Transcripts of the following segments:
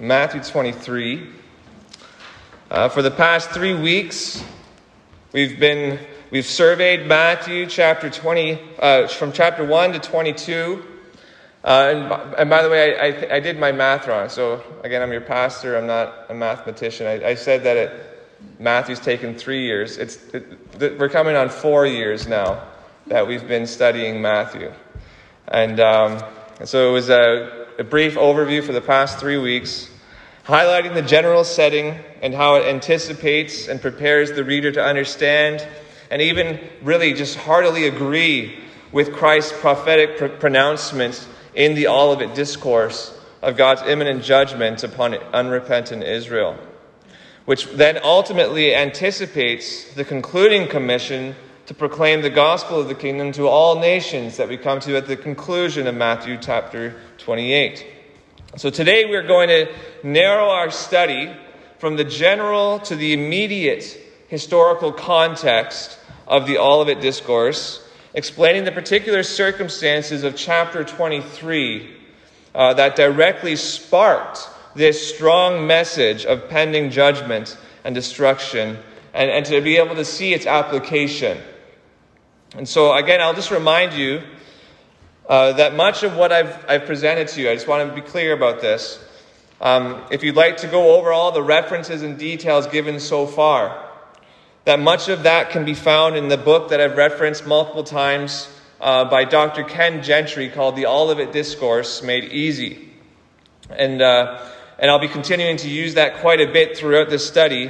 Matthew 23. Uh, for the past three weeks, we've been we've surveyed Matthew chapter 20 uh, from chapter 1 to 22. Uh, and, and, by the way, I, I, I, did my math wrong. So again, I'm your pastor. I'm not a mathematician. I, I said that it, Matthew's taken three years. It's it, we're coming on four years now that we've been studying Matthew, and um, so it was a a brief overview for the past three weeks, highlighting the general setting and how it anticipates and prepares the reader to understand and even really just heartily agree with Christ's prophetic pr- pronouncements in the Olivet Discourse of God's imminent judgment upon unrepentant Israel, which then ultimately anticipates the concluding commission to proclaim the gospel of the kingdom to all nations that we come to at the conclusion of Matthew chapter 28. So today we're going to narrow our study from the general to the immediate historical context of the Olivet Discourse, explaining the particular circumstances of chapter 23 uh, that directly sparked this strong message of pending judgment and destruction, and, and to be able to see its application. And so, again, I'll just remind you uh, that much of what I've, I've presented to you, I just want to be clear about this. Um, if you'd like to go over all the references and details given so far, that much of that can be found in the book that I've referenced multiple times uh, by Dr. Ken Gentry called The Olivet Discourse Made Easy. And, uh, and I'll be continuing to use that quite a bit throughout this study.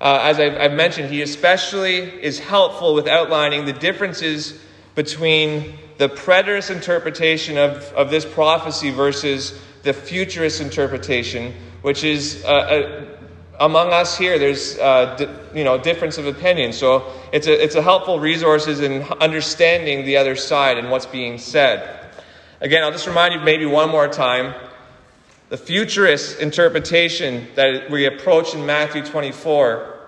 Uh, as I've, I've mentioned, he especially is helpful with outlining the differences between the preterist interpretation of, of this prophecy versus the futurist interpretation, which is uh, uh, among us here, there's uh, di- you know difference of opinion. So it's a, it's a helpful resources in understanding the other side and what's being said. Again, I'll just remind you maybe one more time the futurist interpretation that we approach in Matthew 24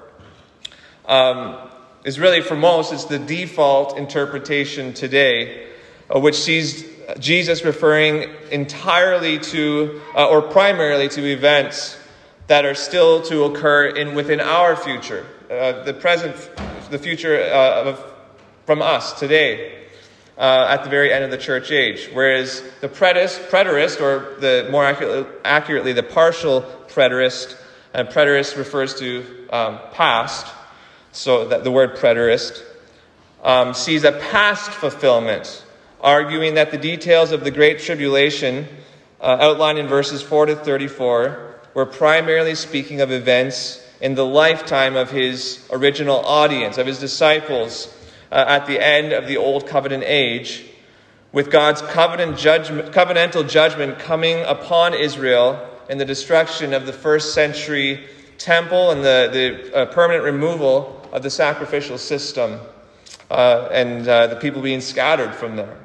um, is really, for most, it's the default interpretation today, which sees Jesus referring entirely to, uh, or primarily to, events that are still to occur in within our future, uh, the present, the future uh, of, from us today. Uh, at the very end of the church age. Whereas the preterist, preterist or the more accurately, accurately the partial preterist, and preterist refers to um, past, so that the word preterist, um, sees a past fulfillment, arguing that the details of the Great Tribulation uh, outlined in verses 4 to 34 were primarily speaking of events in the lifetime of his original audience, of his disciples uh, at the end of the Old Covenant age, with God's covenant judgment, covenantal judgment coming upon Israel in the destruction of the first century temple and the, the uh, permanent removal of the sacrificial system uh, and uh, the people being scattered from there.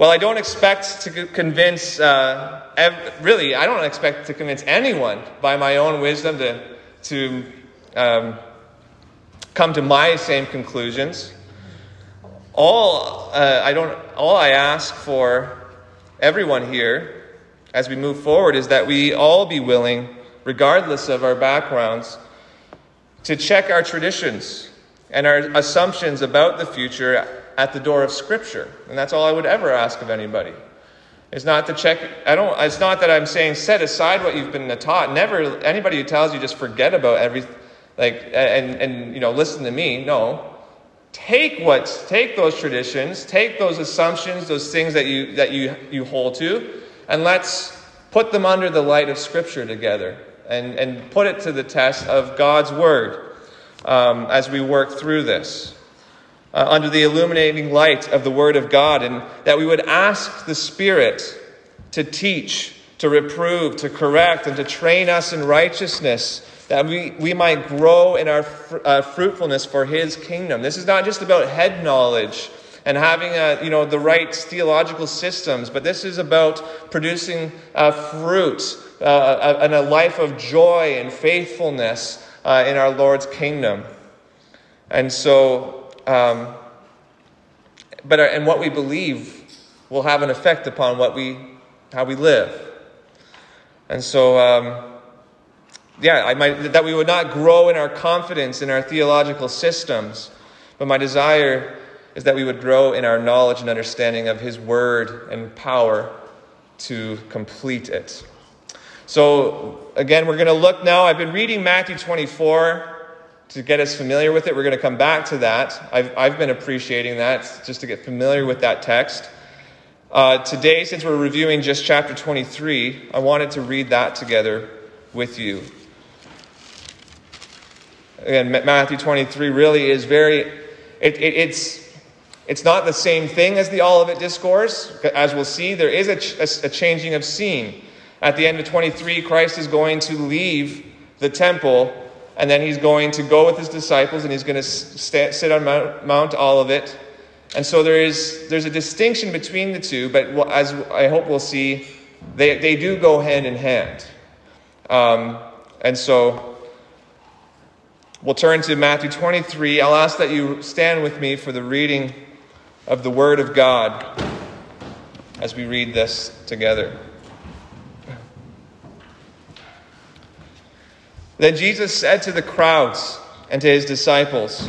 Well, I don't expect to convince, uh, ev- really, I don't expect to convince anyone by my own wisdom to, to um, come to my same conclusions. All, uh, I don't, all I ask for everyone here as we move forward is that we all be willing, regardless of our backgrounds, to check our traditions and our assumptions about the future at the door of Scripture. And that's all I would ever ask of anybody. It's not to check, I don't, it's not that I'm saying set aside what you've been taught. Never, anybody who tells you just forget about everything, like, and, and, you know, listen to me. No. Take what, take those traditions, take those assumptions, those things that you, that you, you hold to, and let's put them under the light of Scripture together and, and put it to the test of God's Word um, as we work through this. Uh, under the illuminating light of the Word of God, and that we would ask the Spirit to teach, to reprove, to correct, and to train us in righteousness, that we, we might grow in our fr- uh, fruitfulness for His kingdom. This is not just about head knowledge and having a, you know, the right theological systems, but this is about producing uh, fruit uh, and a life of joy and faithfulness uh, in our Lord's kingdom. And so, um, but our, and what we believe will have an effect upon what we, how we live. And so, um, yeah, I might, that we would not grow in our confidence in our theological systems, but my desire is that we would grow in our knowledge and understanding of His Word and power to complete it. So, again, we're going to look now. I've been reading Matthew 24 to get us familiar with it. We're going to come back to that. I've, I've been appreciating that just to get familiar with that text. Uh, today, since we're reviewing just chapter 23, I wanted to read that together with you. Again, Matthew 23 really is very, it, it, it's, it's not the same thing as the Olivet Discourse. As we'll see, there is a, a, a changing of scene. At the end of 23, Christ is going to leave the temple, and then he's going to go with his disciples, and he's going to st- sit on Mount, Mount Olivet. And so there is there's a distinction between the two, but as I hope we'll see, they, they do go hand in hand. Um, and so We'll turn to Matthew 23. I'll ask that you stand with me for the reading of the Word of God as we read this together. Then Jesus said to the crowds and to his disciples,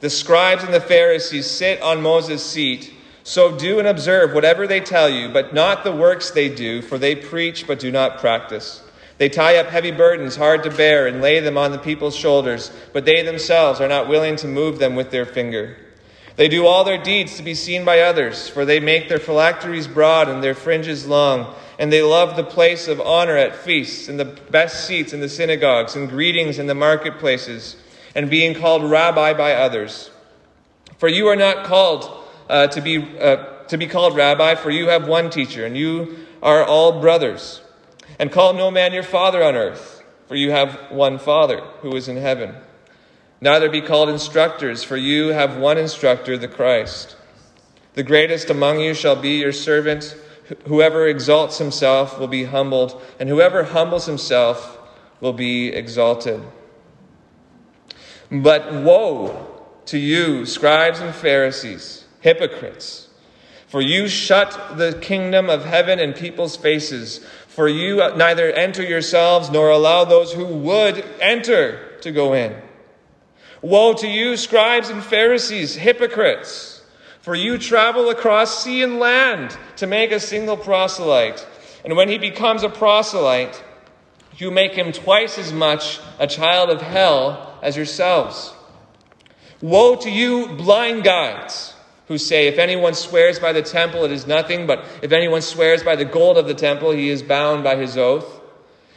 The scribes and the Pharisees sit on Moses' seat. So do and observe whatever they tell you, but not the works they do, for they preach but do not practice. They tie up heavy burdens hard to bear and lay them on the people's shoulders, but they themselves are not willing to move them with their finger. They do all their deeds to be seen by others, for they make their phylacteries broad and their fringes long, and they love the place of honor at feasts, and the best seats in the synagogues, and greetings in the marketplaces, and being called rabbi by others. For you are not called uh, to, be, uh, to be called rabbi, for you have one teacher, and you are all brothers. And call no man your father on earth, for you have one Father who is in heaven. Neither be called instructors, for you have one instructor, the Christ. The greatest among you shall be your servant. Whoever exalts himself will be humbled, and whoever humbles himself will be exalted. But woe to you, scribes and Pharisees, hypocrites! For you shut the kingdom of heaven in people's faces. For you neither enter yourselves nor allow those who would enter to go in. Woe to you, scribes and Pharisees, hypocrites! For you travel across sea and land to make a single proselyte. And when he becomes a proselyte, you make him twice as much a child of hell as yourselves. Woe to you, blind guides! who say, If anyone swears by the temple, it is nothing, but if anyone swears by the gold of the temple, he is bound by his oath.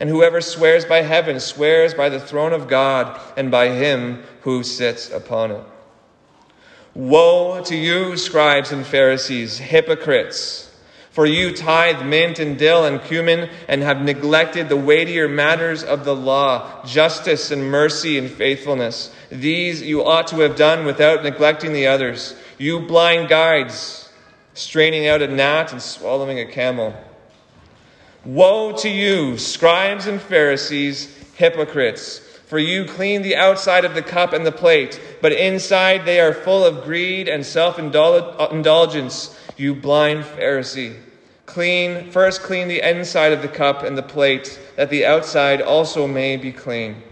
And whoever swears by heaven swears by the throne of God and by him who sits upon it. Woe to you, scribes and Pharisees, hypocrites! For you tithe mint and dill and cumin and have neglected the weightier matters of the law, justice and mercy and faithfulness. These you ought to have done without neglecting the others. You blind guides, straining out a gnat and swallowing a camel. Woe to you, scribes and Pharisees, hypocrites! For you clean the outside of the cup and the plate, but inside they are full of greed and self indulgence. You blind Pharisee. Clean, first clean the inside of the cup and the plate, that the outside also may be clean.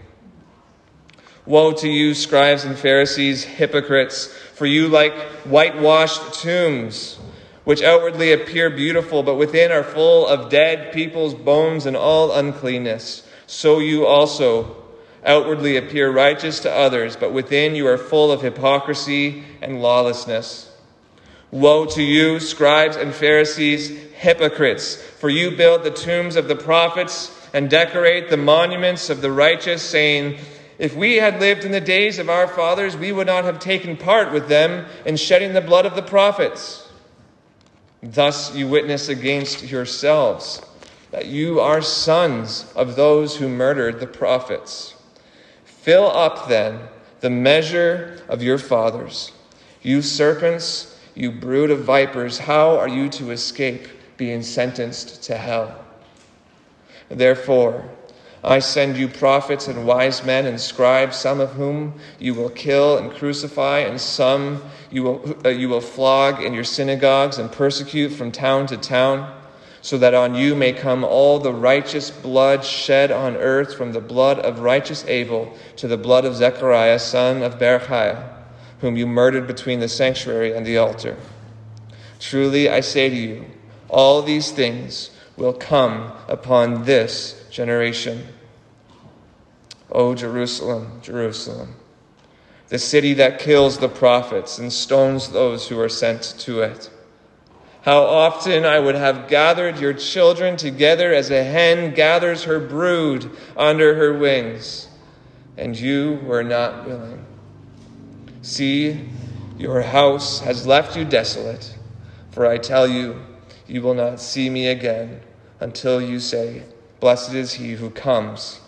Woe to you, scribes and Pharisees, hypocrites, for you like whitewashed tombs, which outwardly appear beautiful, but within are full of dead people's bones and all uncleanness. So you also outwardly appear righteous to others, but within you are full of hypocrisy and lawlessness. Woe to you, scribes and Pharisees, hypocrites, for you build the tombs of the prophets and decorate the monuments of the righteous, saying, If we had lived in the days of our fathers, we would not have taken part with them in shedding the blood of the prophets. Thus you witness against yourselves. that you are sons of those who murdered the prophets. Fill up then the measure of your fathers. You serpents, you brood of vipers, how are you to escape being sentenced to hell? Therefore, I send you prophets and wise men and scribes, some of whom you will kill and crucify, and some you will, uh, you will flog in your synagogues and persecute from town to town, so that on you may come all the righteous blood shed on earth, from the blood of righteous Abel to the blood of Zechariah, son of Berechiah, whom you murdered between the sanctuary and the altar. Truly I say to you, all these things will come upon this generation. O Jerusalem, Jerusalem, the city that kills the prophets and stones those who are sent to it. How often I would have gathered your children together as a hen gathers her brood under her wings, and you were not willing. See, your house has left you desolate, for I tell you, you will not see me again until you say, Blessed is he who comes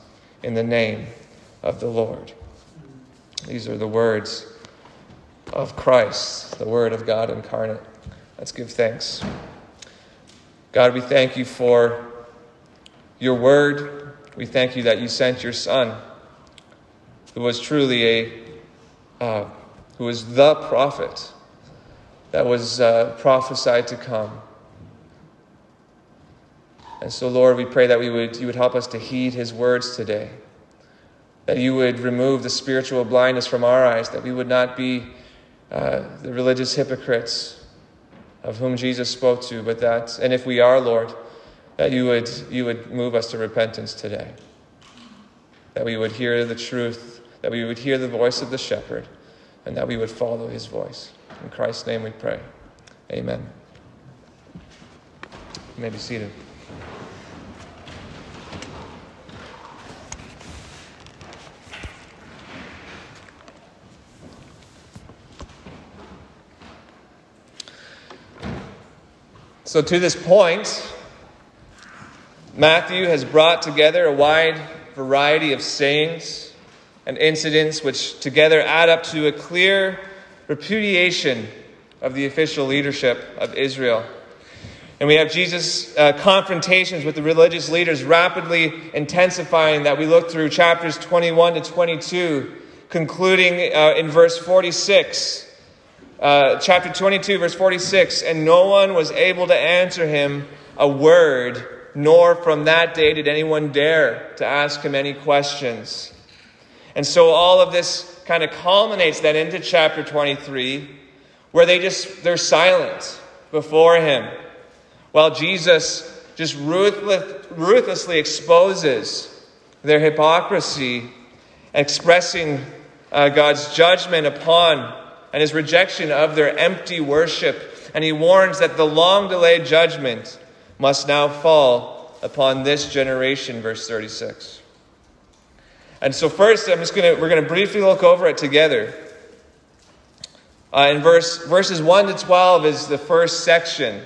in the name of the Lord. These are the words of Christ, the Word of God incarnate. Let's give thanks. God, we thank you for your Word. We thank you that you sent your Son, who was truly a, uh, who was the prophet that was uh, prophesied to come. And so, Lord, we pray that we would, you would help us to heed his words today, that you would remove the spiritual blindness from our eyes, that we would not be uh, the religious hypocrites of whom Jesus spoke to, but that, and if we are, Lord, that you would, you would move us to repentance today, that we would hear the truth, that we would hear the voice of the shepherd, and that we would follow his voice. In Christ's name we pray. Amen. You may be seated. So, to this point, Matthew has brought together a wide variety of sayings and incidents which together add up to a clear repudiation of the official leadership of Israel. And we have Jesus' uh, confrontations with the religious leaders rapidly intensifying that we look through chapters 21 to 22, concluding uh, in verse 46 uh, chapter 22, verse 46 And no one was able to answer him a word, nor from that day did anyone dare to ask him any questions. And so all of this kind of culminates then into chapter 23, where they just, they're silent before him, while Jesus just ruthless, ruthlessly exposes their hypocrisy, expressing uh, God's judgment upon and his rejection of their empty worship. And he warns that the long delayed judgment must now fall upon this generation, verse 36. And so, first, I'm just to, we're going to briefly look over it together. Uh, in verse, verses 1 to 12 is the first section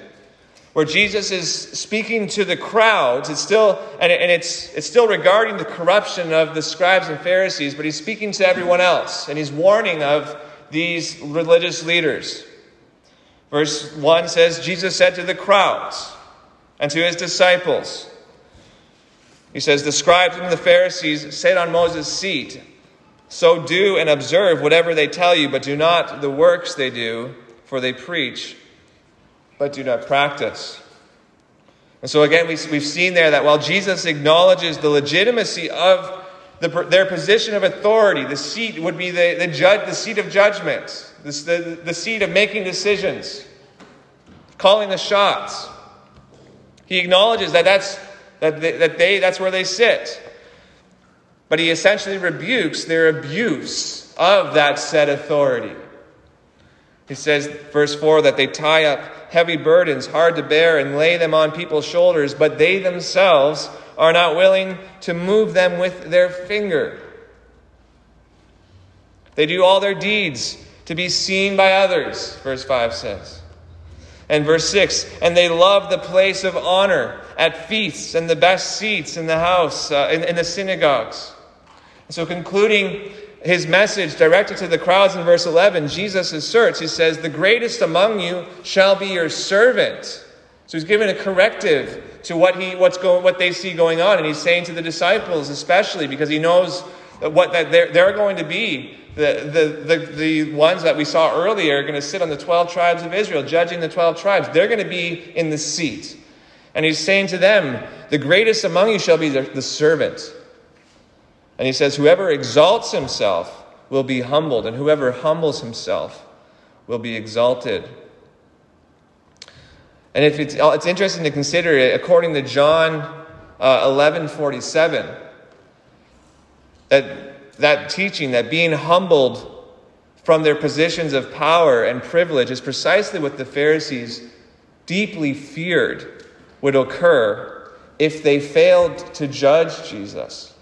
where Jesus is speaking to the crowds. It's still, and, and it's, it's still regarding the corruption of the scribes and Pharisees, but he's speaking to everyone else. And he's warning of these religious leaders. Verse 1 says, Jesus said to the crowds and to his disciples, He says, The scribes and the Pharisees sit on Moses' seat. So do and observe whatever they tell you, but do not the works they do, for they preach, but do not practice. And so again, we've seen there that while Jesus acknowledges the legitimacy of the, their position of authority, the seat would be the, the, judge, the seat of judgment, the, the, seat of making decisions, calling the shots. He acknowledges that, that's, that, they, that they, that's where they sit. But he essentially rebukes their abuse of that said authority. He says, verse 4, that they tie up heavy burdens, hard to bear, and lay them on people's shoulders, but they themselves are not willing to move them with their finger. They do all their deeds to be seen by others, verse 5 says. And verse 6 And they love the place of honor at feasts and the best seats in the house, uh, in, in the synagogues. So, concluding his message directed to the crowds in verse 11, Jesus asserts, he says, The greatest among you shall be your servant. So he's giving a corrective to what, he, what's going, what they see going on. And he's saying to the disciples, especially because he knows that what that they're, they're going to be the, the, the, the ones that we saw earlier are going to sit on the 12 tribes of Israel, judging the 12 tribes. They're going to be in the seat. And he's saying to them, The greatest among you shall be the, the servant. And he says, Whoever exalts himself will be humbled, and whoever humbles himself will be exalted. And if it's, it's interesting to consider it, according to John uh, 11 47, that that teaching, that being humbled from their positions of power and privilege, is precisely what the Pharisees deeply feared would occur if they failed to judge Jesus.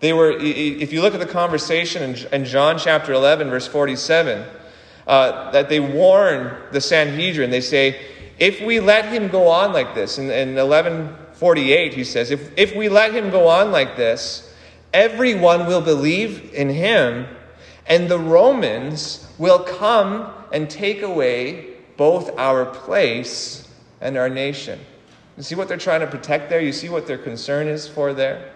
They were, if you look at the conversation in John chapter 11, verse 47, uh, that they warn the Sanhedrin. They say, if we let him go on like this, in, in 1148, he says, if, if we let him go on like this, Everyone will believe in him, and the Romans will come and take away both our place and our nation. You see what they're trying to protect there? You see what their concern is for there?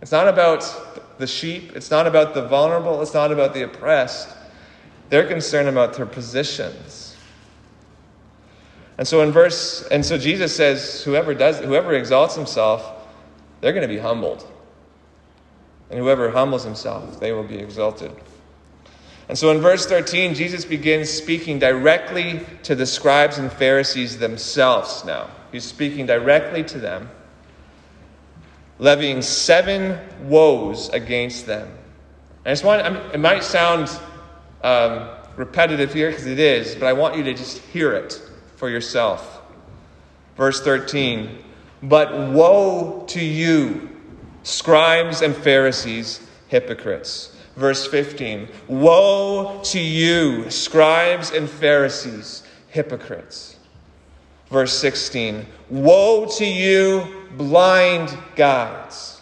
It's not about the sheep, it's not about the vulnerable, it's not about the oppressed. They're concerned about their positions. And so in verse and so Jesus says whoever does whoever exalts himself, they're going to be humbled. And whoever humbles himself, they will be exalted. And so in verse 13, Jesus begins speaking directly to the scribes and Pharisees themselves now. He's speaking directly to them, levying seven woes against them. I just want, it might sound um, repetitive here because it is, but I want you to just hear it for yourself. Verse 13, but woe to you Scribes and Pharisees, hypocrites. Verse 15 Woe to you, scribes and Pharisees, hypocrites. Verse 16 Woe to you, blind guides.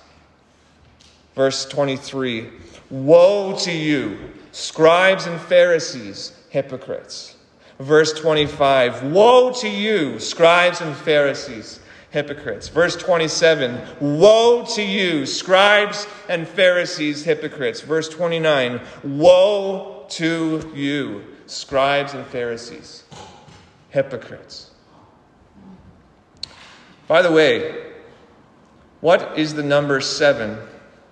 Verse 23 Woe to you, scribes and Pharisees, hypocrites. Verse 25 Woe to you, scribes and Pharisees, hypocrites. Verse 27 Woe to you, scribes and Pharisees, hypocrites. Verse 29 Woe to you, scribes and Pharisees, hypocrites. By the way, what is the number seven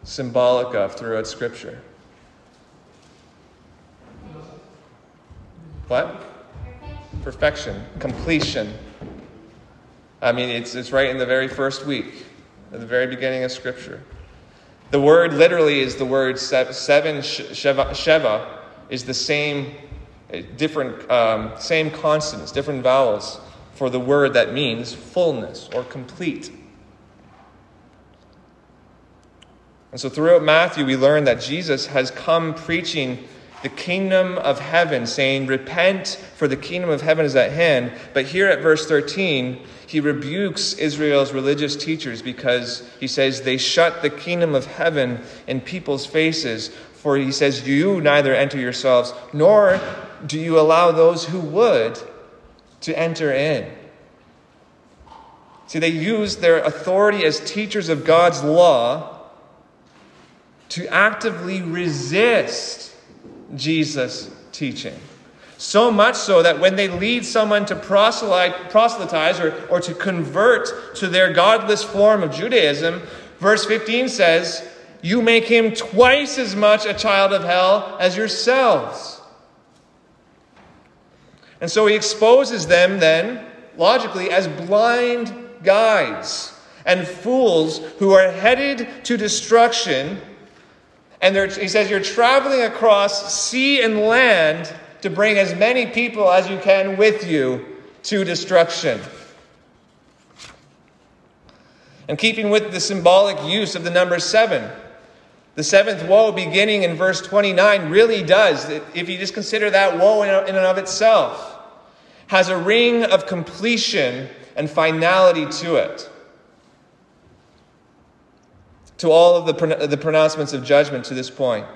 symbolic of throughout Scripture? What? Perfection, completion. I mean, it's, it's right in the very first week, at the very beginning of Scripture. The word literally is the word seven, sheva, sheva is the same, eh, different, um, same consonants, different vowels for the word that means fullness or complete. And so throughout Matthew, we learn that Jesus has come preaching the kingdom of heaven, saying, Repent, for the kingdom of heaven is at hand. But here at verse 13, he rebukes Israel's religious teachers because he says, They shut the kingdom of heaven in people's faces. For he says, You neither enter yourselves, nor do you allow those who would to enter in. See, they use their authority as teachers of God's law to actively resist Jesus' teaching. So much so that when they lead someone to proselytize or, or to convert to their godless form of Judaism, verse 15 says, You make him twice as much a child of hell as yourselves. And so he exposes them then, logically, as blind guides and fools who are headed to destruction and he says, You're traveling across sea and land to bring as many people as you can with you to destruction. And keeping with the symbolic use of the number seven, the seventh woe beginning in verse 29 really does, if you just consider that woe in and of itself. has a ring of completion and finality to it. To all of the, the pronouncements of judgment to this point.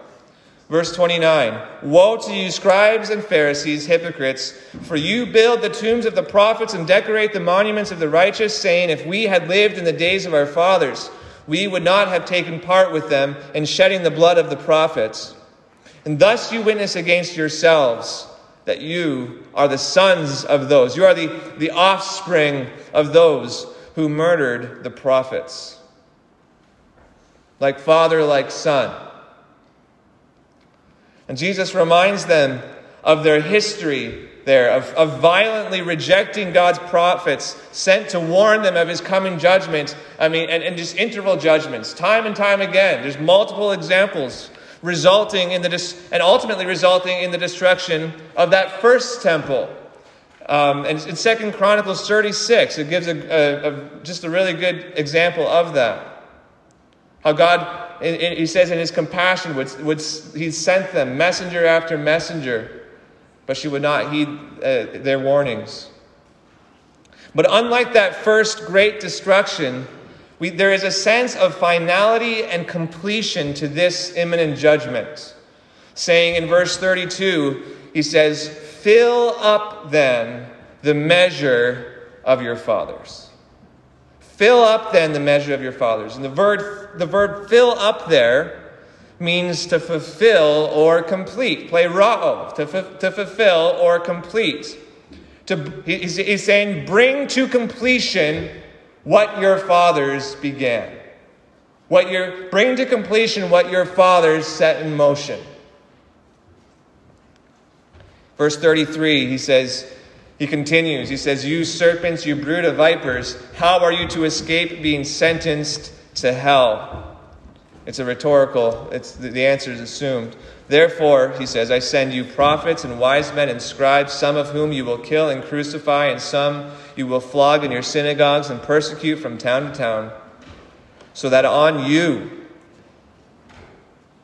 Verse 29 Woe to you, scribes and Pharisees, hypocrites, for you build the tombs of the prophets and decorate the monuments of the righteous, saying, If we had lived in the days of our fathers, we would not have taken part with them in shedding the blood of the prophets. And thus you witness against yourselves that you are the sons of those. You are the, the offspring of those who murdered the prophets. Like father, like son. And Jesus reminds them of their history there, of, of violently rejecting God's prophets sent to warn them of his coming judgment. I mean, and, and just interval judgments, time and time again. There's multiple examples resulting in the dis- and ultimately resulting in the destruction of that first temple. Um, and in Second Chronicles 36, it gives a, a, a, just a really good example of that. How God, he says in his compassion, would, would, he sent them messenger after messenger but she would not heed uh, their warnings. But unlike that first great destruction, we, there is a sense of finality and completion to this imminent judgment. Saying in verse 32, he says, Fill up then the measure of your fathers. Fill up then the measure of your fathers. And the verb, the verb fill up there means to fulfill or complete. Plerao, to, f- to fulfill or complete. To, he's, he's saying, bring to completion what your fathers began. What your, bring to completion what your fathers set in motion. Verse 33, he says, he continues, he says, You serpents, you brood of vipers, how are you to escape being sentenced to hell? It's a rhetorical, it's, the answer is assumed. Therefore, he says, I send you prophets and wise men and scribes, some of whom you will kill and crucify, and some you will flog in your synagogues and persecute from town to town, so that on you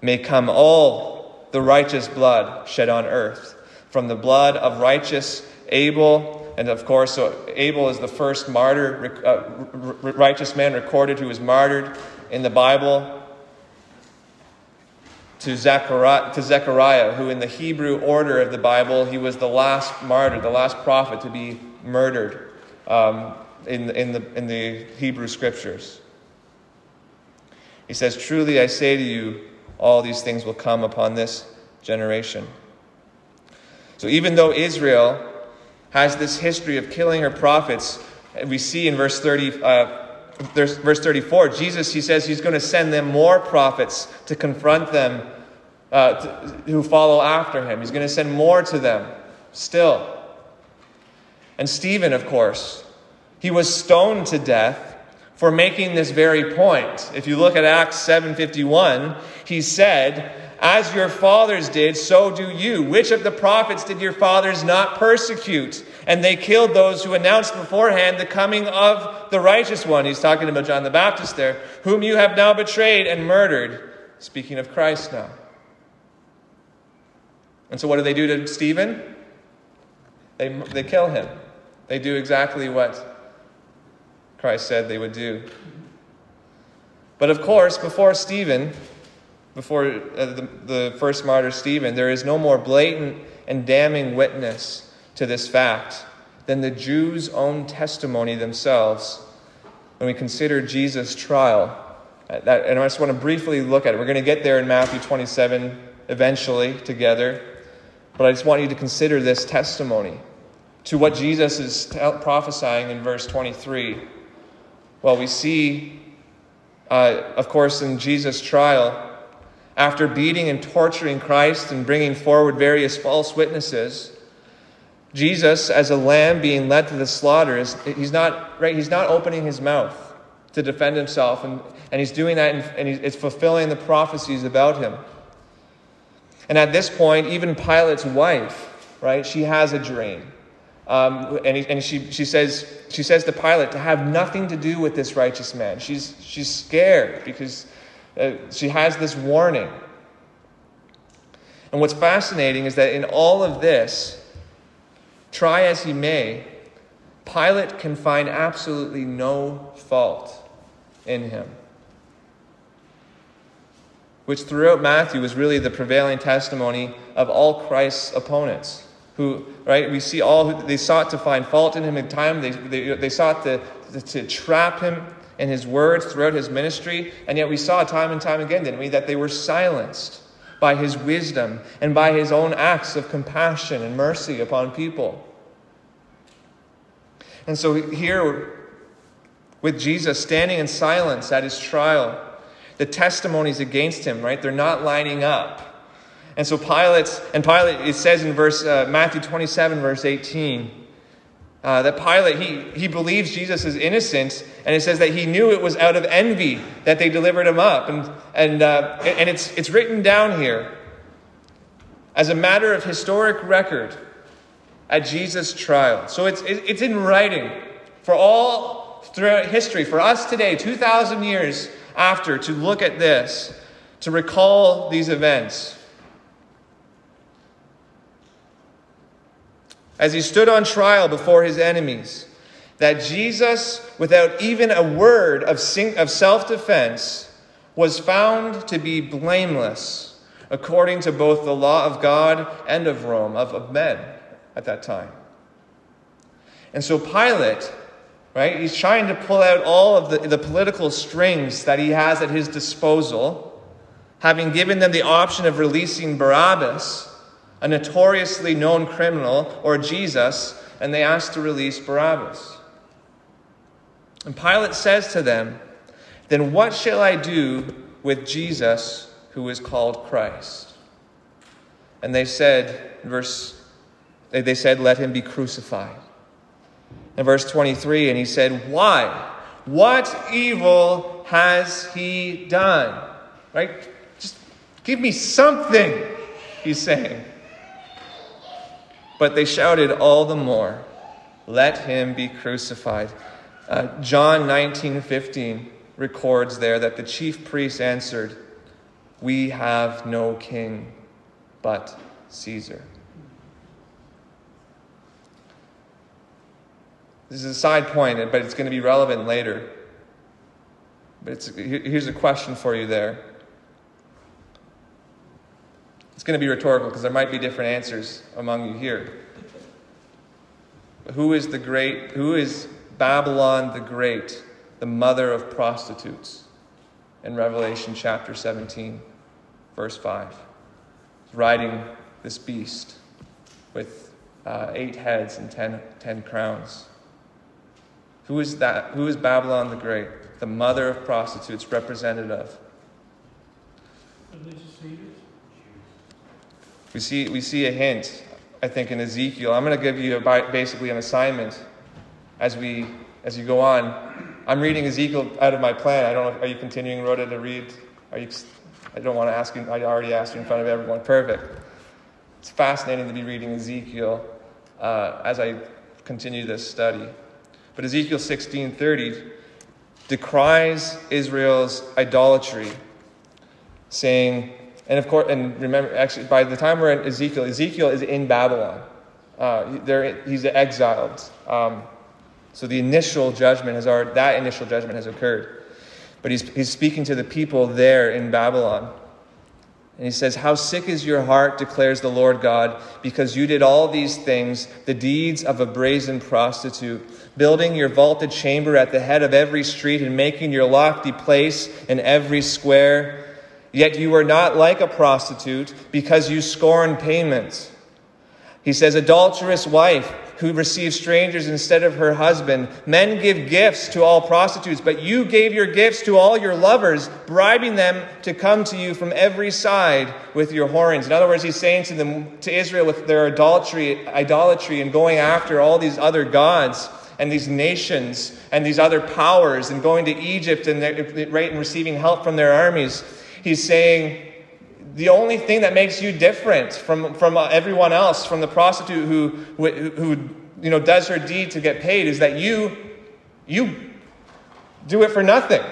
may come all the righteous blood shed on earth, from the blood of righteous Abel. And of course, so Abel is the first martyr, uh, righteous man recorded who was martyred in the Bible to Zechariah, to Zechariah, who in the Hebrew order of the Bible, he was the last martyr, the last prophet to be murdered um, in, in, the, in the Hebrew scriptures. He says, Truly I say to you, all these things will come upon this generation. So even though Israel has this history of killing her prophets, we see in verse 30, uh, verse 34, Jesus, he says he's going to send them more prophets to confront them uh, to, who follow after him. He's going to send more to them still. And Stephen, of course, he was stoned to death for making this very point. If you look at Acts 7:51, he said, "As your fathers did, so do you. Which of the prophets did your fathers not persecute? And they killed those who announced beforehand the coming of the righteous one." He's talking about John the Baptist there, whom you have now betrayed and murdered. Speaking of Christ now. And so, what do they do to Stephen? They, they kill him. They do exactly what Christ said they would do. But of course, before Stephen, before uh, the, the first martyr Stephen, there is no more blatant and damning witness to this fact than the Jews' own testimony themselves when we consider Jesus' trial. Uh, and I just want to briefly look at it. We're going to get there in Matthew 27 eventually together. But I just want you to consider this testimony to what Jesus is prophesying in verse 23. Well, we see, uh, of course, in Jesus' trial, after beating and torturing Christ and bringing forward various false witnesses, Jesus, as a lamb being led to the slaughter, is, he's, not, right, he's not opening his mouth to defend himself, and, and he's doing that, and, and he's, it's fulfilling the prophecies about him. And at this point, even Pilate's wife, right, she has a dream. Um, and, he, and she, she, says, she says to Pilate to have nothing to do with this righteous man. She's, she's scared because uh, she has this warning. And what's fascinating is that in all of this, Try as he may, Pilate can find absolutely no fault in him. Which throughout Matthew was really the prevailing testimony of all Christ's opponents. Who, right, we see all, who they sought to find fault in him in time, they, they, they sought to, to trap him in his words throughout his ministry, and yet we saw time and time again, didn't we, that they were silenced by his wisdom and by his own acts of compassion and mercy upon people. And so here, with Jesus standing in silence at his trial, the testimonies against him, right, they're not lining up. And so Pilate, and Pilate, it says in verse uh, Matthew 27, verse 18, uh, that Pilate, he, he believes Jesus is innocent, and it says that he knew it was out of envy that they delivered him up. And, and, uh, and it's, it's written down here as a matter of historic record at Jesus' trial. So it's, it's in writing for all throughout history, for us today, 2,000 years after, to look at this, to recall these events. As he stood on trial before his enemies, that Jesus, without even a word of, of self defense, was found to be blameless according to both the law of God and of Rome, of, of men at that time. And so Pilate, right, he's trying to pull out all of the, the political strings that he has at his disposal, having given them the option of releasing Barabbas, a notoriously known criminal, or Jesus, and they ask to release Barabbas. And Pilate says to them, Then what shall I do with Jesus who is called Christ? And they said, verse they said, Let him be crucified. In verse 23, and he said, Why? What evil has he done? Right? Just give me something, he's saying. But they shouted all the more, Let him be crucified. Uh, John 19 15 records there that the chief priests answered, We have no king but Caesar. This is a side point, but it's going to be relevant later. But here's a question for you there. It's going to be rhetorical because there might be different answers among you here. Who is the great, who is Babylon the Great, the mother of prostitutes? In Revelation chapter 17, verse 5. He's riding this beast with uh, eight heads and ten, ten crowns. Who is that? Who is Babylon the Great? The mother of prostitutes, represented of? We see, we see a hint, I think, in Ezekiel. I'm going to give you a, basically an assignment as we as you go on. I'm reading Ezekiel out of my plan. I don't know. Are you continuing, Rhoda, to read? Are you? I don't want to ask you. I already asked you in front of everyone. Perfect. It's fascinating to be reading Ezekiel uh, as I continue this study. But Ezekiel 16:30 decries Israel's idolatry, saying, and of course, and remember, actually, by the time we're in Ezekiel, Ezekiel is in Babylon. Uh, he's exiled. Um, so the initial judgment has already, that initial judgment has occurred. But he's, he's speaking to the people there in Babylon. And he says, How sick is your heart, declares the Lord God, because you did all these things, the deeds of a brazen prostitute, building your vaulted chamber at the head of every street and making your lofty place in every square. Yet you are not like a prostitute, because you scorn payment. He says, Adulterous wife, who receives strangers instead of her husband. Men give gifts to all prostitutes, but you gave your gifts to all your lovers, bribing them to come to you from every side with your whorings. In other words, he's saying to them, to Israel, with their idolatry, idolatry and going after all these other gods and these nations and these other powers and going to Egypt and, right, and receiving help from their armies. He's saying, the only thing that makes you different from, from uh, everyone else, from the prostitute who, who, who you know, does her deed to get paid, is that you, you do it for nothing.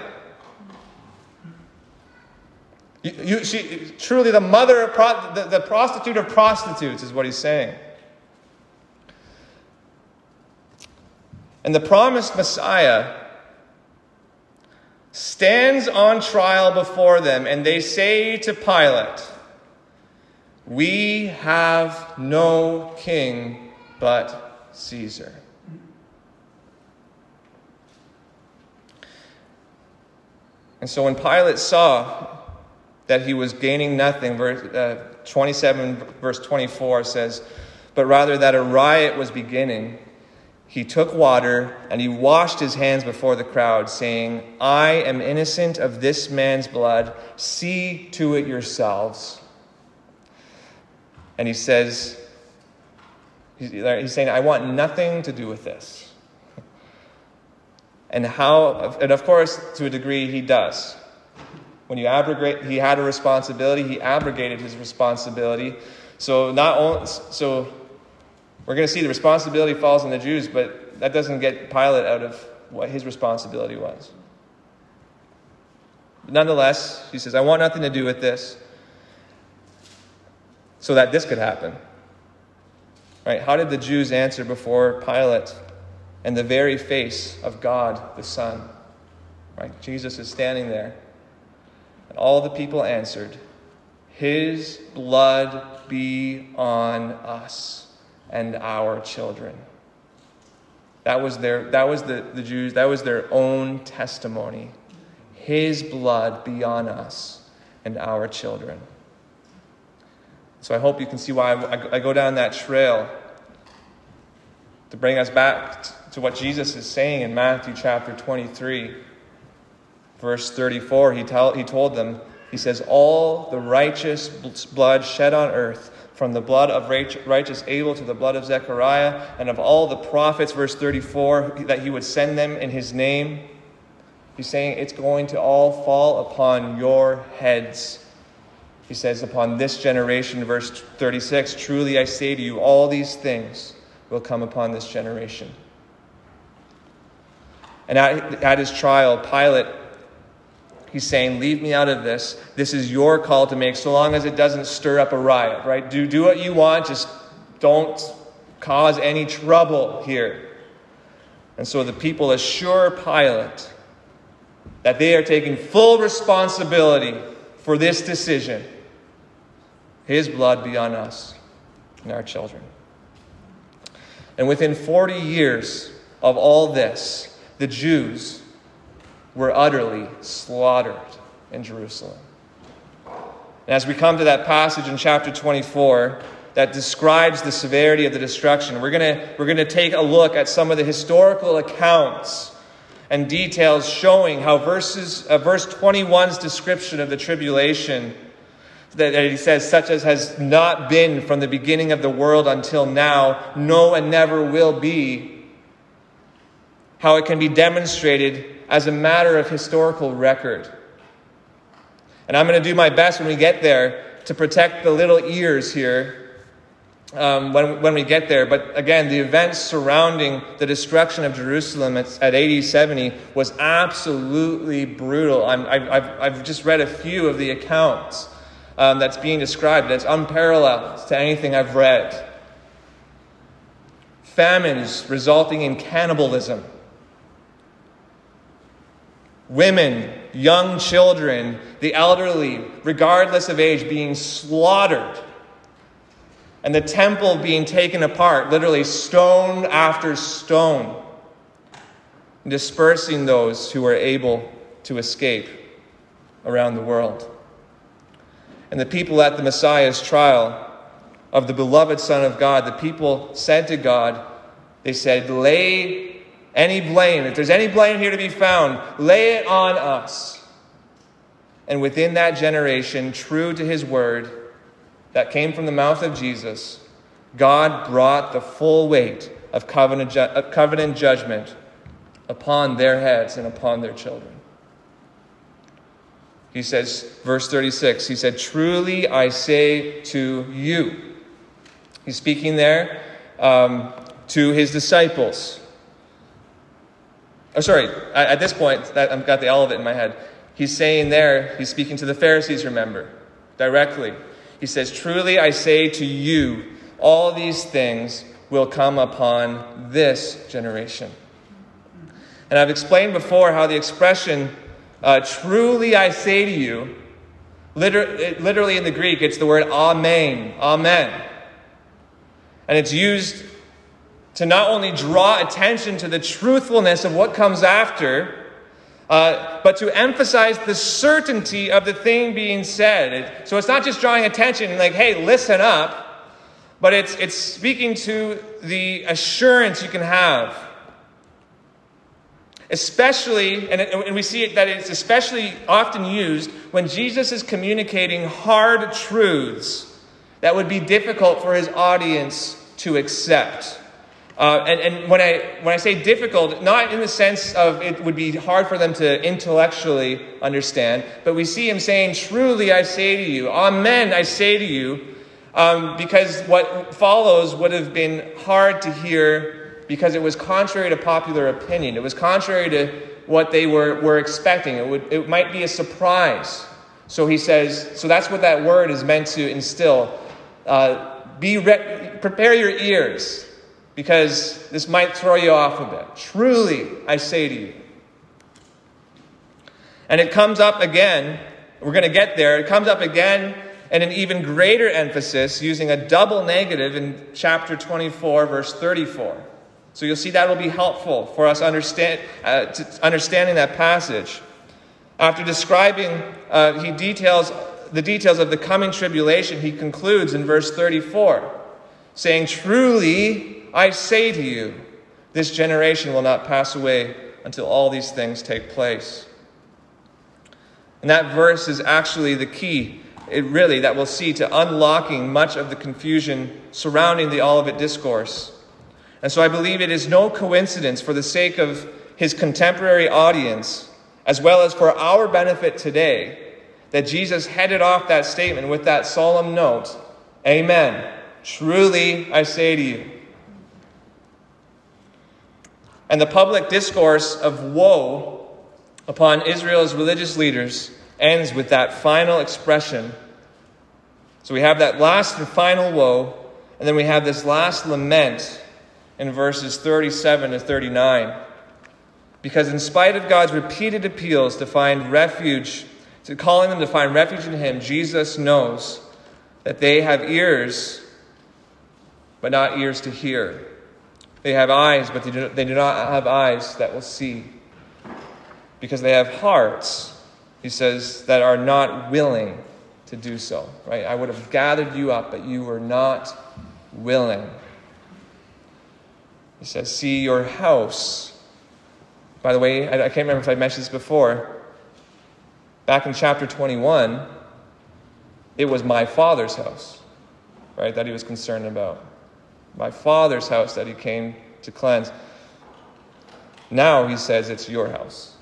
You, you, she, truly, the mother of pro, the, the prostitute of prostitutes is what he's saying. And the promised Messiah stands on trial before them, and they say to Pilate, We have no king but Caesar. And so when Pilate saw that he was gaining nothing, verse, uh, 27, verse 24 says, but rather that a riot was beginning, he took water and he washed his hands before the crowd, saying, I am innocent of this man's blood. See to it yourselves. And he says, He's saying, I want nothing to do with this. And how, and of course, to a degree, he does. When you abrogate, he had a responsibility, he abrogated his responsibility. So, not only, so we're going to see the responsibility falls on the Jews, but that doesn't get Pilate out of what his responsibility was. But nonetheless, he says, I want nothing to do with this so that this could happen. Right? How did the Jews answer before Pilate and the very face of God the Son? Right? Jesus is standing there. And all the people answered, His blood be on us and our children. That was, their, that was the, the Jews, that was their own testimony. His blood be on us and our children. So I hope you can see why I, go down that trail to bring us back to what Jesus is saying in Matthew chapter 23, verse 34. He, tell, he told them, He says, All the righteous blood shed on earth, from the blood of righteous Abel to the blood of Zechariah, and of all the prophets, verse 34, that He would send them in His name. He's saying it's going to all fall upon your heads. He says, Upon this generation, verse 36, truly I say to you, all these things will come upon this generation. And at, at his trial, Pilate, he's saying, Leave me out of this. This is your call to make, so long as it doesn't stir up a riot, right? Do, do what you want, just don't cause any trouble here. And so the people assure Pilate that they are taking full responsibility for this decision. His blood be on us and our children. And within 40 years of all this, the Jews were utterly slaughtered in Jerusalem. And as we come to that passage in chapter 24 that describes the severity of the destruction, we're going we're going to take a look at some of the historical accounts and details showing how verses, uh, verse 21's description of the tribulation that he says, such as has not been from the beginning of the world until now, no and never will be, how it can be demonstrated as a matter of historical record. And I'm going to do my best when we get there to protect the little ears here um, when, when we get there. But again, the events surrounding the destruction of Jerusalem at, at AD 70 was absolutely brutal. i have I've just read a few of the accounts um, that's being described that's unparalleled to anything I've read. Famines resulting in cannibalism. Women, young children, the elderly, regardless of age, being slaughtered. And the temple being taken apart, literally stone after stone, dispersing those who were able to escape around the world and the people at the Messiah's trial of the beloved Son of God, the people said to God, they said, Lay any blame, if there's any blame here to be found, lay it on us. And within that generation, true to his word that came from the mouth of Jesus, God brought the full weight of covenant, ju- of covenant judgment upon their heads and upon their children. He says, verse 36, he said, Truly I say to you. He's speaking there um, to his disciples. Oh, sorry, at this point, I've got the L of it in my head. He's saying there, he's speaking to the Pharisees, remember, directly. He says, Truly I say to you, all these things will come upon this generation. And I've explained before how the expression, uh, truly I say to you, liter- literally in the Greek, it's the word amen, amen. And it's used to not only draw attention to the truthfulness of what comes after, uh, but to emphasize the certainty of the thing being said. It, so it's not just drawing attention, like, hey, listen up, but it's, it's speaking to the assurance you can have. Especially, and, and we see it, that it's especially often used when Jesus is communicating hard truths that would be difficult for his audience to accept. Uh, and, and when, I, when I say difficult, not in the sense of it would be hard for them to intellectually understand, but we see him saying, Truly I say to you, Amen I say to you, um, because what follows would have been hard to hear because it was contrary to popular opinion. It was contrary to what they were, were expecting. It, would, it might be a surprise. So he says, so that's what that word is meant to instill. Uh, be re- prepare your ears because this might throw you off a bit. Truly, I say to you. And it comes up again, we're going to get there, it comes up again and an even greater emphasis using a double negative in chapter 24, verse 34. So you'll see that will be helpful for us understand, uh, understanding that passage. After describing, uh, he details the details of the coming tribulation, he concludes in verse 34, saying, Truly, I say to you, this generation will not pass away until all these things take place. And that verse is actually the key, it really, that we'll see to unlocking much of the confusion surrounding the Olivet Discourse. And so I believe it is no coincidence for the sake of his contemporary audience, as well as for our benefit today, that Jesus headed off that statement with that solemn note Amen. Truly I say to you. And the public discourse of woe upon Israel's religious leaders ends with that final expression. So we have that last and final woe, and then we have this last lament in verses 37 to 39. Because in spite of God's repeated appeals to find refuge, to calling them to find refuge in Him, Jesus knows that they have ears, but not ears to hear. They have eyes, but they do, not have eyes that will see. Because they have hearts, he says, that are not willing to do so. Right? I would have gathered you up, but you were not willing. He says, See your house. By the way, I, I can't remember if I mentioned this before. Back in chapter 21, it was my father's house, right, that he was concerned about my Father's house that he came to cleanse. Now he says it's your house.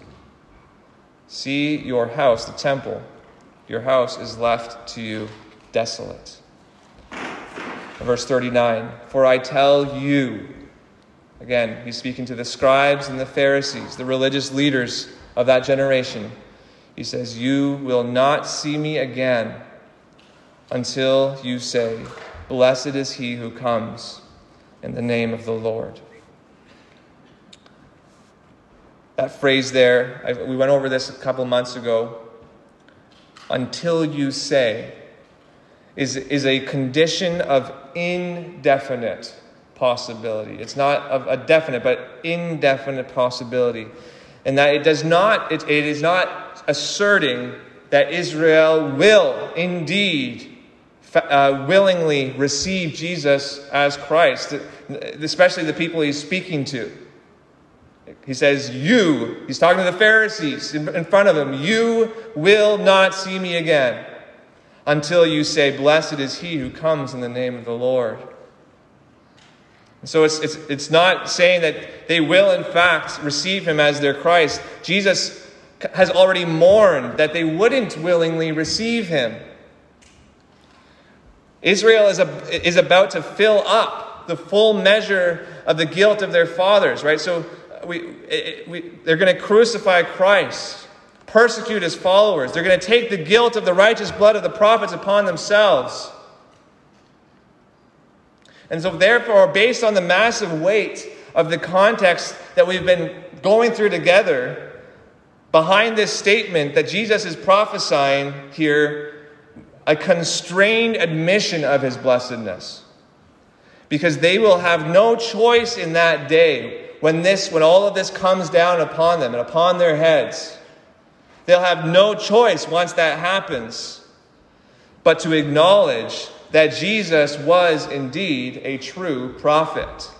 See your house, the temple. Your house is left to you desolate. Verse 39 For I tell you, again, he's speaking to the scribes and the Pharisees, the religious leaders of that generation. He says, You will not see me again until you say, Blessed is he who comes in the name of the Lord. That phrase there, I, we went over this a couple months ago. Until you say, is, is a condition of indefinite possibility. It's not of a definite, but indefinite possibility. And that it does not, it, it is not asserting that Israel will indeed uh, willingly receive Jesus as Christ, especially the people he's speaking to. He says, You, he's talking to the Pharisees in, front of him, you will not see me again until you say, Blessed is he who comes in the name of the Lord. So it's, it's, it's not saying that they will, in fact, receive him as their Christ. Jesus has already mourned that they wouldn't willingly receive him. Israel is, a, is about to fill up the full measure of the guilt of their fathers, right? So uh, we, we, they're going to crucify Christ, persecute his followers. They're going to take the guilt of the righteous blood of the prophets upon themselves. And so, therefore, based on the massive weight of the context that we've been going through together behind this statement that Jesus is prophesying here a constrained admission of his blessedness. Because they will have no choice in that day when this when all of this comes down upon them and upon their heads. They'll have no choice once that happens but to acknowledge that Jesus was indeed a true prophet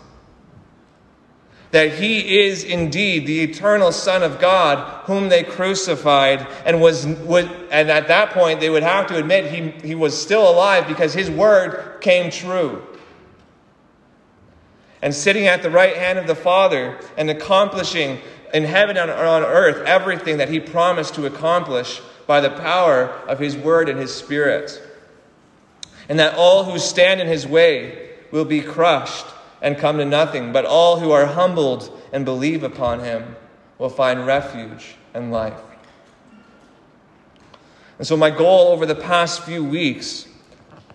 that he is indeed the eternal Son of God, whom they crucified, and was would, and at that point they would have to admit he, he was still alive because his word came true. And sitting at the right hand of the Father and accomplishing in heaven and on earth everything that he promised to accomplish by the power of his word and his spirit. And that all who stand in his way will be crushed and come to nothing, but all who are humbled and believe upon him will find refuge and life. And so, my goal over the past few weeks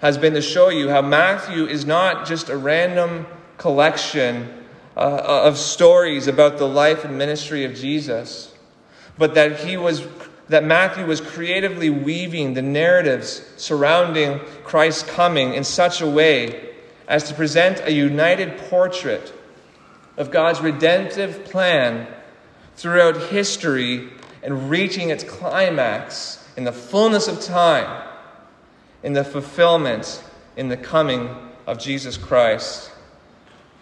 has been to show you how Matthew is not just a random collection uh, of stories about the life and ministry of Jesus, but that he was that Matthew was creatively weaving the narratives surrounding Christ's coming in such a way as to present a united portrait of God's redemptive plan throughout history and reaching its climax in the fullness of time, in the fulfillment, in the coming of Jesus Christ,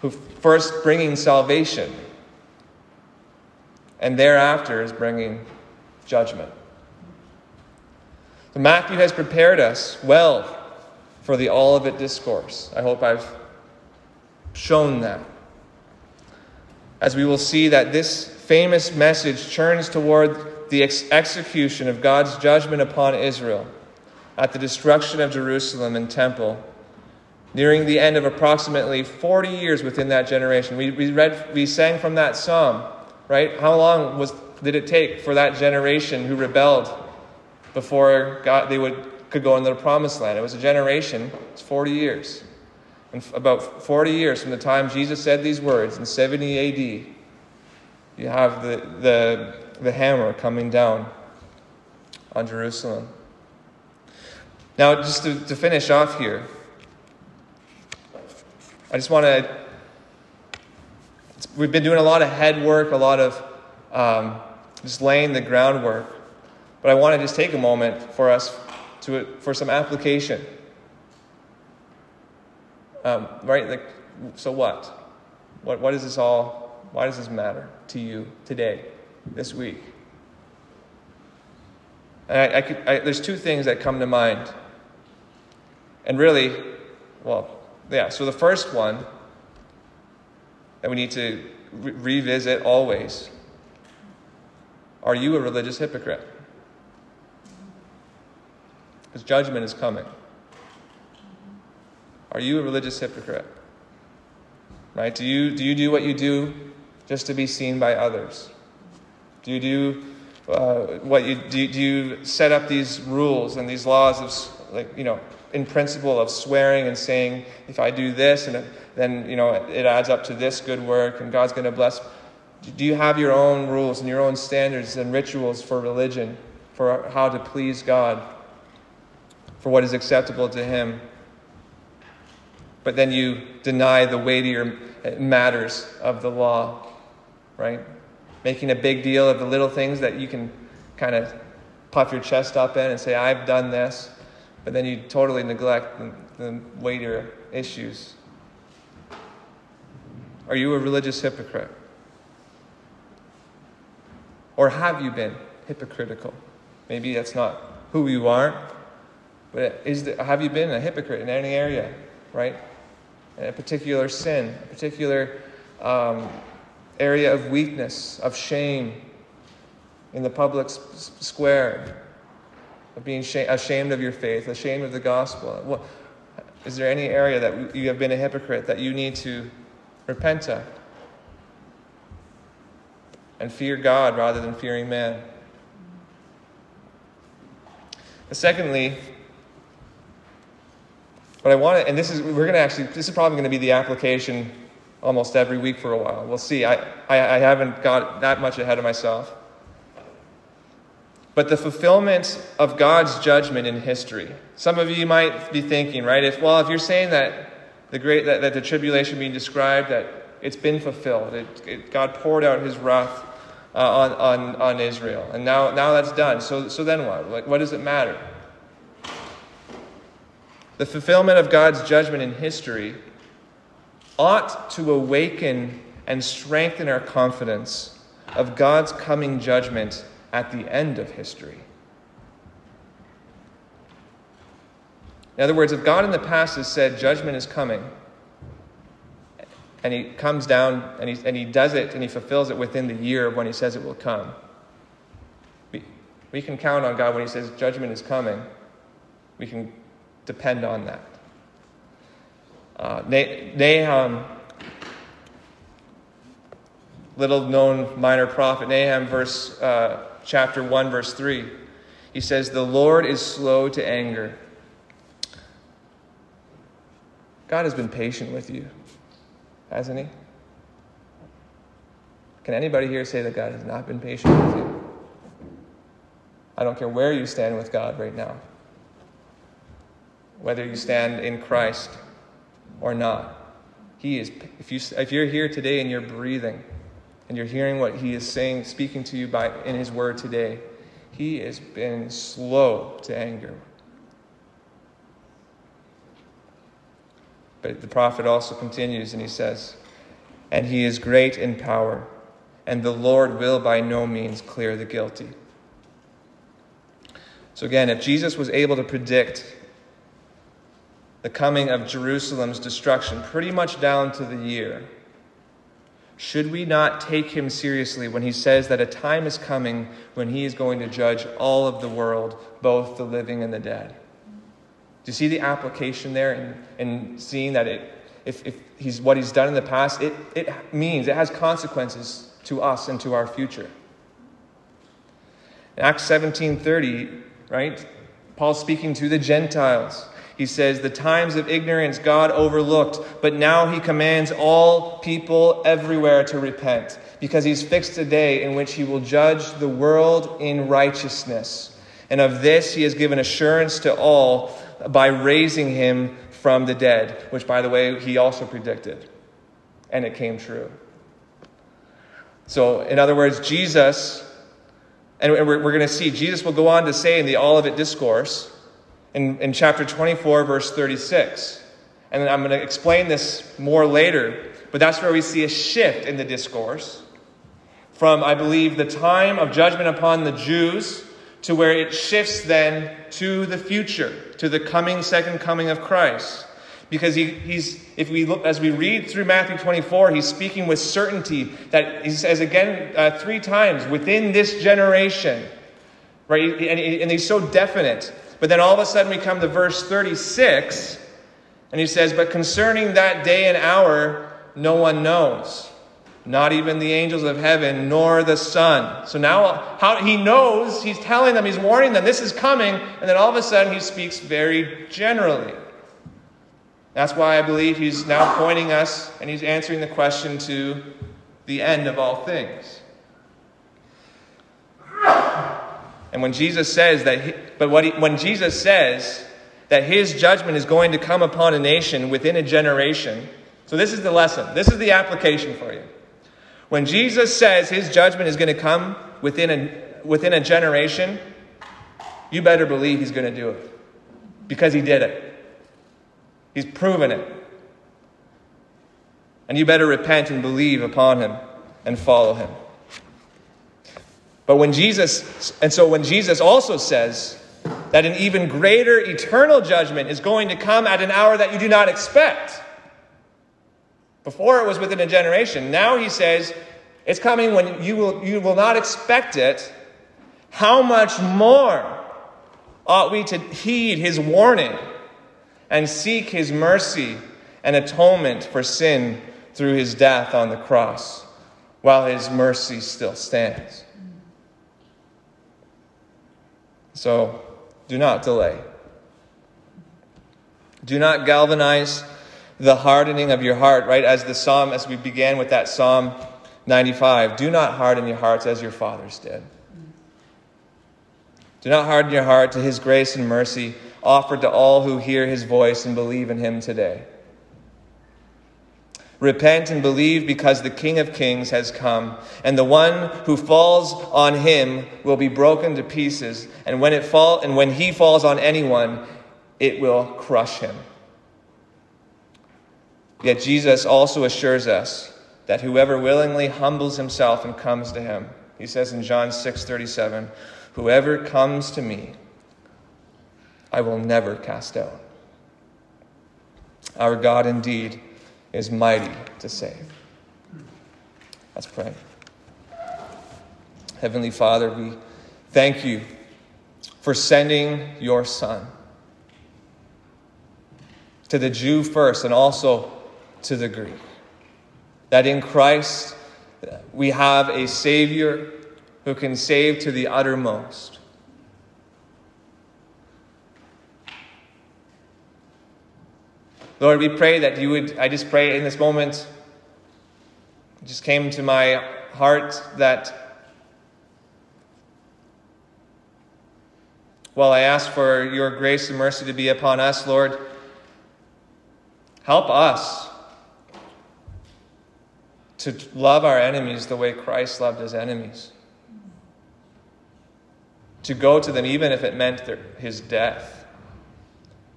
who first bringing salvation and thereafter is bringing judgment. So Matthew has prepared us well for the Olivet Discourse. I hope I've shown that. As we will see that this famous message turns toward the ex- execution of God's judgment upon Israel at the destruction of Jerusalem and temple, nearing the end of approximately 40 years within that generation. We, we, read, we sang from that psalm, right? How long was, did it take for that generation who rebelled before God, they would could go into the promised land. It was a generation, it's 40 years. And about 40 years from the time Jesus said these words in 70 AD, you have the, the, the hammer coming down on Jerusalem. Now, just to, to finish off here, I just want to. We've been doing a lot of head work, a lot of um, just laying the groundwork. But I want to just take a moment for us to it for some application. Um, right? Like, so what? What, what is this all? Why does this matter to you today, this week? And I, I could, I, there's two things that come to mind. And really, well, yeah, so the first one that we need to re- revisit always are you a religious hypocrite? Because judgment is coming. Are you a religious hypocrite? Right? Do you, do you do what you do just to be seen by others? Do you do uh, what you do, do you set up these rules and these laws of like you know in principle of swearing and saying if I do this and then you know it adds up to this good work and God's going to bless. Do you have your own rules and your own standards and rituals for religion for how to please God? For what is acceptable to him. But then you deny the weightier matters of the law, right? Making a big deal of the little things that you can kind of puff your chest up in and say, I've done this, but then you totally neglect the, the weightier issues. Are you a religious hypocrite? Or have you been hypocritical? Maybe that's not who you are, but is have you been a hypocrite in any area, right? A particular sin, a particular um, area of weakness, of shame in the public square, of being ashamed of your faith, ashamed of the gospel? What, is there any area that you have been a hypocrite that you need to repent of? And fear God rather than fearing man. Secondly, but I want to, and this is, we're going to actually, this is probably going to be the application almost every week for a while. We'll see. I, I, I haven't got that much ahead of myself. But the fulfillment of God's judgment in history. Some of you might be thinking, right? If well, if you're saying that the great that, that the tribulation being described, that it's been fulfilled. It, it, God poured out his wrath uh, on, on, on Israel. And now, now that's done. So, so then what? Like, what does it matter? The fulfillment of God's judgment in history ought to awaken and strengthen our confidence of God's coming judgment at the end of history. In other words, if God in the past has said judgment is coming, and he comes down and he, and he does it and he fulfills it within the year of when he says it will come, we, we can count on God when he says judgment is coming. We can depend on that. Uh, Nahum, little known minor prophet, Nahum, verse, uh, chapter 1, verse 3, he says, The Lord is slow to anger. God has been patient with you, hasn't He? Can anybody here say that God has not been patient with you? I don't care where you stand with God right now, whether you stand in Christ or not. He is, if, you, if you're here today and you're breathing and you're hearing what He is saying, speaking to you by, in His Word today, He has been slow to anger. But the prophet also continues and he says, And He is great in power, and the Lord will by no means clear the guilty. So again, if Jesus was able to predict the coming of Jerusalem's destruction, pretty much down to the year, should we not take him seriously when he says that a time is coming when he is going to judge all of the world, both the living and the dead? Do you see the application there and in, in seeing that it, if, if he's, what he's done in the past, it, it means, it has consequences to us and to our future. In Acts 17.30, right, Paul's speaking to the Gentiles. He says, The times of ignorance God overlooked, but now he commands all people everywhere to repent, because he's fixed a day in which he will judge the world in righteousness. And of this he has given assurance to all by raising him from the dead, which, by the way, he also predicted. And it came true. So, in other words, Jesus, and we're, going to see, Jesus will go on to say in the Olivet Discourse, in, in chapter 24, verse 36. And I'm going to explain this more later, but that's where we see a shift in the discourse from, I believe, the time of judgment upon the Jews to where it shifts then to the future, to the coming second coming of Christ. Because he, he's, if we look, as we read through Matthew 24, he's speaking with certainty that he says again uh, three times within this generation, right? And, and he's so definite but then all of a sudden we come to verse 36, and he says, But concerning that day and hour, no one knows, not even the angels of heaven, nor the Son. So now how, he knows, he's telling them, he's warning them, this is coming, and then all of a sudden he speaks very generally. That's why I believe he's now pointing us and he's answering the question to the end of all things. And when Jesus says that, but he, when Jesus says that his judgment is going to come upon a nation within a generation, so this is the lesson. This is the application for you. When Jesus says his judgment is going to come within a, within a generation, you better believe he's going to do it because he did it. He's proven it. And you better repent and believe upon him and follow him. But when Jesus, and so when Jesus also says that an even greater eternal judgment is going to come at an hour that you do not expect. Before it was within a generation. Now he says it's coming when you will, you will not expect it. How much more ought we to heed his warning and seek his mercy and atonement for sin through his death on the cross while his mercy still stands? So do not delay. Do not galvanize the hardening of your heart, right? As the psalm, as we began with that Psalm 95, do not harden your hearts as your fathers did. Do not harden your heart to his grace and mercy offered to all who hear his voice and believe in him today. Repent and believe because the King of Kings has come, and the one who falls on him will be broken to pieces, and when it fall and when he falls on anyone, it will crush him. Yet Jesus also assures us that whoever willingly humbles himself and comes to him, he says in John 6:37, whoever comes to me, I will never cast out. Our God indeed is mighty to save. Let's pray. Heavenly Father, we thank you for sending your Son to the Jew first and also to the Greek. That in Christ we have a Savior who can save to the uttermost. Lord, we pray that you would, I just pray in this moment, just came to my heart that while I ask for your grace and mercy to be upon us, Lord, help us to love our enemies the way Christ loved his enemies. To go to them even if it meant their, his death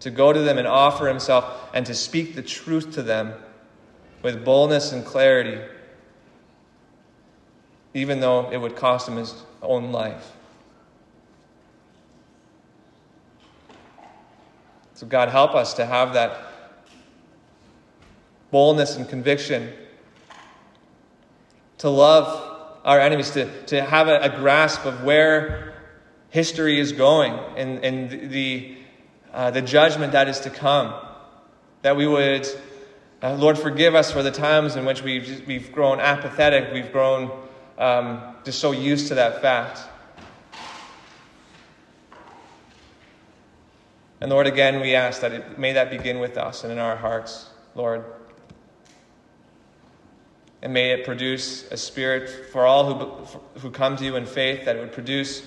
to go to them and offer himself and to speak the truth to them with boldness and clarity, even though it would cost him his own life. So, God, help us to have that boldness and conviction to love our enemies, to, to have a, a grasp of where history is going and, and the uh, the judgment that is to come. That we would, uh, Lord, forgive us for the times in which we've, we've grown apathetic, we've grown um, just so used to that fact. And Lord, again, we ask that it, may that begin with us and in our hearts, Lord. And may it produce a spirit for all who, who come to you in faith, that it would produce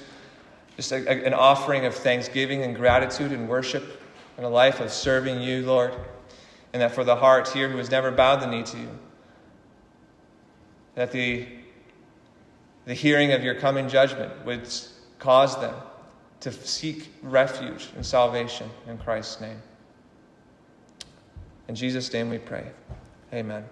just a, a, an offering of thanksgiving and gratitude and worship and a life of serving you, Lord. And that for the heart here who has never bowed the knee to you, that the, the hearing of your coming judgment would cause them to seek refuge and salvation in Christ's name. In Jesus' name we pray. Amen.